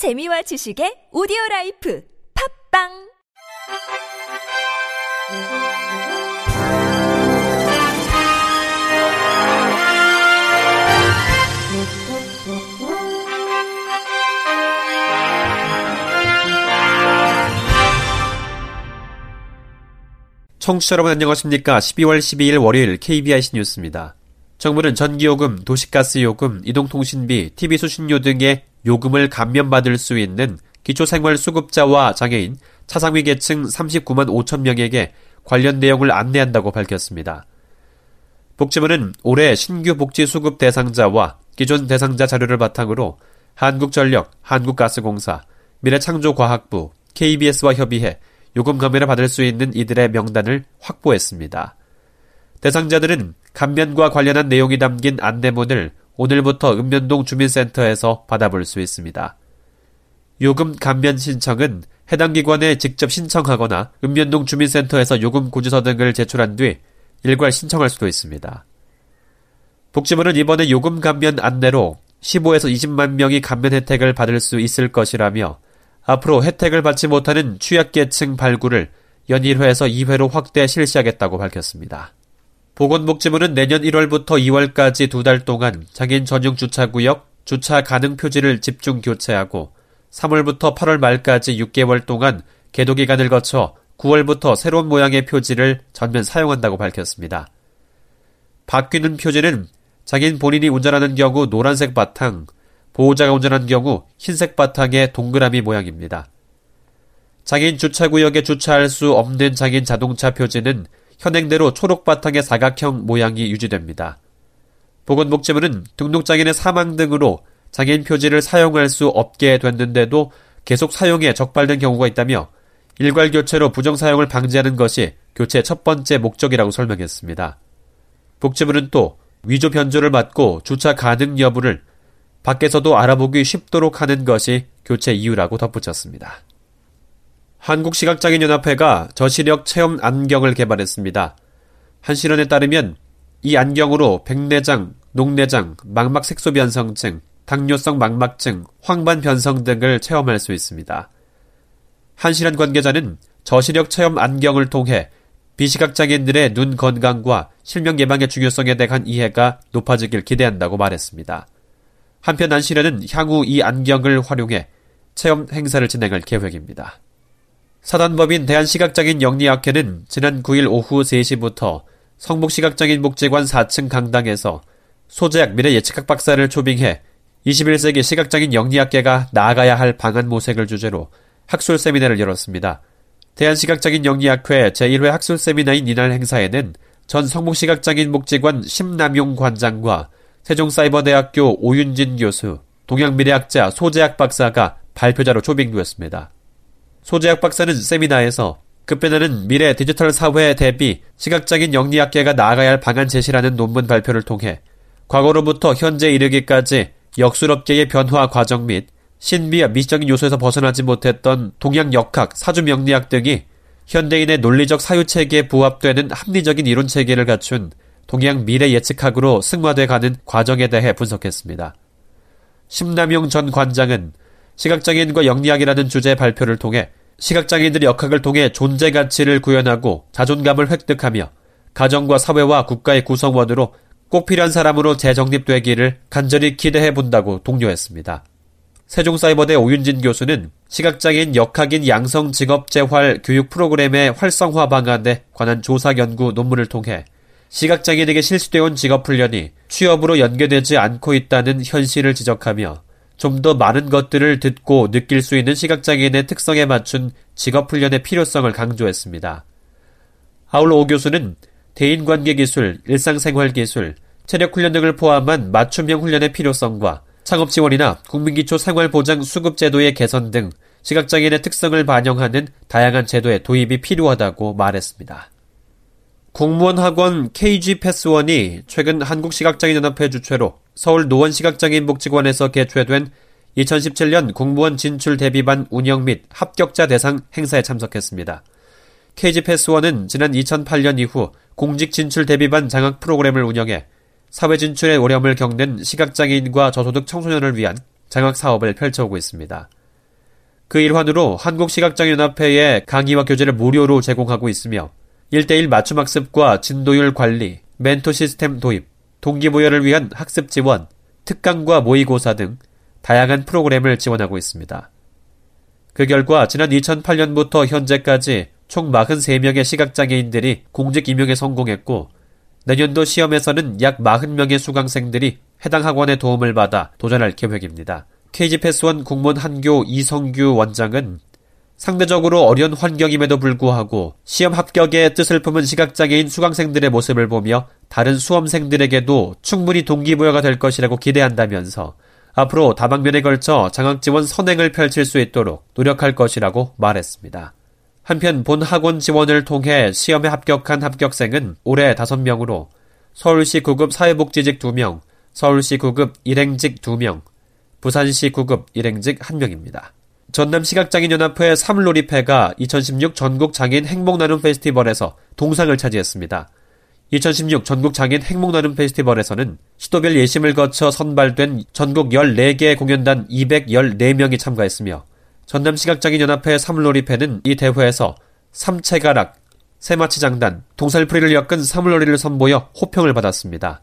재미와 지식의 오디오 life 팟빵 청취자 여러분 안녕하십니까? 12월 12일 월요일 KBIC 뉴스입니다. 정부는 전기요금, 도시가스요금, 이동통신비, TV 수신료 등의 요금을 감면받을 수 있는 기초생활수급자와 장애인, 차상위 계층 39만 5천 명에게 관련 내용을 안내한다고 밝혔습니다. 복지부는 올해 신규 복지 수급 대상자와 기존 대상자 자료를 바탕으로 한국전력, 한국가스공사, 미래창조과학부, KBS와 협의해 요금 감면을 받을 수 있는 이들의 명단을 확보했습니다. 대상자들은 감면과 관련한 내용이 담긴 안내문을 오늘부터 읍면동 주민센터에서 받아볼 수 있습니다. 요금 감면 신청은 해당 기관에 직접 신청하거나 읍면동 주민센터에서 요금 고지서 등을 제출한 뒤 일괄 신청할 수도 있습니다. 복지부는 이번에 요금 감면 안내로 15에서 20만 명이 감면 혜택을 받을 수 있을 것이라며 앞으로 혜택을 받지 못하는 취약계층 발굴을 연일회에서 2회로 확대 실시하겠다고 밝혔습니다. 보건복지부는 내년 1월부터 2월까지 두 달 동안 장애인 전용 주차구역 주차 가능 표지를 집중 교체하고 3월부터 8월 말까지 6개월 동안 계도 기간을 거쳐 9월부터 새로운 모양의 표지를 전면 사용한다고 밝혔습니다. 바뀌는 표지는 장애인 본인이 운전하는 경우 노란색 바탕, 보호자가 운전한 경우 흰색 바탕의 동그라미 모양입니다. 장애인 주차구역에 주차할 수 없는 장애인 자동차 표지는 현행대로 초록 바탕의 사각형 모양이 유지됩니다. 보건복지부는 등록장애인의 사망 등으로 장애인 표지를 사용할 수 없게 됐는데도 계속 사용에 적발된 경우가 있다며 일괄 교체로 부정 사용을 방지하는 것이 교체 첫 번째 목적이라고 설명했습니다. 복지부는 또 위조 변조를 막고 주차 가능 여부를 밖에서도 알아보기 쉽도록 하는 것이 교체 이유라고 덧붙였습니다. 한국시각장애인연합회가 저시력 체험 안경을 개발했습니다. 한시련에 따르면 이 안경으로 백내장, 녹내장, 망막 색소 변성증, 당뇨성 망막증, 황반 변성 등을 체험할 수 있습니다. 한시련 관계자는 저시력 체험 안경을 통해 비시각장애인들의 눈 건강과 실명 예방의 중요성에 대한 이해가 높아지길 기대한다고 말했습니다. 한편 안시련은 향후 이 안경을 활용해 체험 행사를 진행할 계획입니다. 사단법인 대한시각장애인 영리학회는 지난 9일 오후 3시부터 성북시각장애인 복지관 4층 강당에서 소재학 미래 예측학 박사를 초빙해 21세기 시각장애인 영리학계가 나아가야 할 방안 모색을 주제로 학술 세미나를 열었습니다. 대한시각장애인 영리학회 제1회 학술 세미나인 이날 행사에는 전 성북시각장애인 복지관 심남용 관장과 세종사이버대학교 오윤진 교수, 동양미래학자 소재학 박사가 발표자로 초빙되었습니다. 소재학 박사는 세미나에서 급변하는 미래 디지털 사회 대비 시각장애인 영리학계가 나아가야 할 방안 제시라는 논문 발표를 통해 과거로부터 현재 이르기까지 역술업계의 변화 과정 및 신비와 미적인 요소에서 벗어나지 못했던 동양 역학, 사주 명리학 등이 현대인의 논리적 사유 체계에 부합되는 합리적인 이론 체계를 갖춘 동양 미래 예측학으로 승화돼 가는 과정에 대해 분석했습니다. 심남용 전 관장은 시각장애인과 영리학이라는 주제 발표를 통해 시각장애인들의 역학을 통해 존재 가치를 구현하고 자존감을 획득하며 가정과 사회와 국가의 구성원으로 꼭 필요한 사람으로 재정립되기를 간절히 기대해 본다고 독려했습니다. 세종사이버대 오윤진 교수는 시각장애인 역학인 양성 직업 재활 교육 프로그램의 활성화 방안에 관한 조사 연구 논문을 통해 시각장애인에게 실시되어 온 직업 훈련이 취업으로 연계되지 않고 있다는 현실을 지적하며 좀 더 많은 것들을 듣고 느낄 수 있는 시각장애인의 특성에 맞춘 직업훈련의 필요성을 강조했습니다. 아울러 오 교수는 대인관계 기술, 일상생활 기술, 체력훈련 등을 포함한 맞춤형 훈련의 필요성과 창업 지원이나 국민기초 생활보장 수급 제도의 개선 등 시각장애인의 특성을 반영하는 다양한 제도의 도입이 필요하다고 말했습니다. 공무원 학원 KG 패스원이 최근 한국시각장애인연합회 주최로 서울 노원시각장애인 복지관에서 개최된 2017년 공무원 진출 대비반 운영 및 합격자 대상 행사에 참석했습니다. KG 패스원은 지난 2008년 이후 공직 진출 대비반 장학 프로그램을 운영해 사회 진출의 어려움을 겪는 시각장애인과 저소득 청소년을 위한 장학 사업을 펼쳐오고 있습니다. 그 일환으로 한국시각장애연합회에 강의와 교재를 무료로 제공하고 있으며 1대1 맞춤 학습과 진도율 관리, 멘토 시스템 도입, 동기부여를 위한 학습 지원, 특강과 모의고사 등 다양한 프로그램을 지원하고 있습니다. 그 결과 지난 2008년부터 현재까지 총 43명의 시각장애인들이 공직 임용에 성공했고 내년도 시험에서는 약 40명의 수강생들이 해당 학원의 도움을 받아 도전할 계획입니다. KG패스1 국문 한교 이성규 원장은 상대적으로 어려운 환경임에도 불구하고 시험 합격의 뜻을 품은 시각장애인 수강생들의 모습을 보며 다른 수험생들에게도 충분히 동기부여가 될 것이라고 기대한다면서 앞으로 다방면에 걸쳐 장학지원 선행을 펼칠 수 있도록 노력할 것이라고 말했습니다. 한편 본 학원 지원을 통해 시험에 합격한 합격생은 올해 5명으로 서울시 9급 사회복지직 2명, 서울시 9급 일행직 2명, 부산시 9급 일행직 1명입니다. 전남 시각장애인연합회 사물놀이패가 2016 전국 장애인 행복 나눔 페스티벌에서 동상을 차지했습니다. 2016 전국 장애인 행복 나눔 페스티벌에서는 시도별 예심을 거쳐 선발된 전국 14개 공연단 214명이 참가했으며 전남 시각장애인연합회 사물놀이패는 이 대회에서 삼체가락, 세마치장단, 동살풀이를 엮은 사물놀이를 선보여 호평을 받았습니다.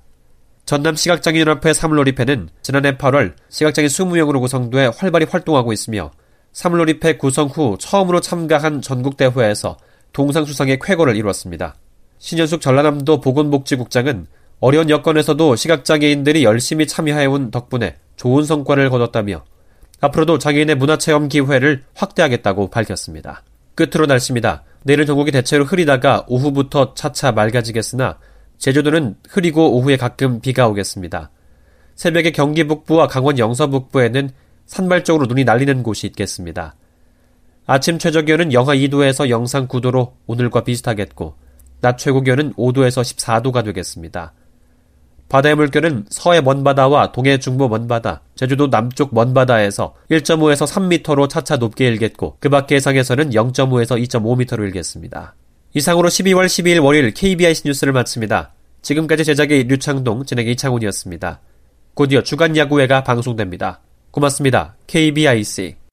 전남 시각장애인연합회 사물놀이패는 지난해 8월 시각장애 20명으로 구성돼 활발히 활동하고 있으며 사물놀이패 구성 후 처음으로 참가한 전국대회에서 동상수상의 쾌거를 이루었습니다. 신현숙 전라남도 보건복지국장은 어려운 여건에서도 시각장애인들이 열심히 참여해온 덕분에 좋은 성과를 거뒀다며 앞으로도 장애인의 문화체험 기회를 확대하겠다고 밝혔습니다. 끝으로 날씨입니다. 내일은 전국이 대체로 흐리다가 오후부터 차차 맑아지겠으나 제주도는 흐리고 오후에 가끔 비가 오겠습니다. 새벽에 경기 북부와 강원 영서 북부에는 산발적으로 눈이 날리는 곳이 있겠습니다. 아침 최저 기온은 영하 2도에서 영상 9도로 오늘과 비슷하겠고, 낮 최고 기온은 5도에서 14도가 되겠습니다. 바다의 물결은 서해 먼바다와 동해 중부 먼바다, 제주도 남쪽 먼바다에서 1.5에서 3m로 차차 높게 일겠고, 그 밖의 해상에서는 0.5에서 2.5m로 일겠습니다. 이상으로 12월 12일 월요일 KBIC 뉴스를 마칩니다. 지금까지 제작의 류창동, 진행의 이창훈이었습니다. 곧이어 주간 야구회가 방송됩니다. 고맙습니다. KBIC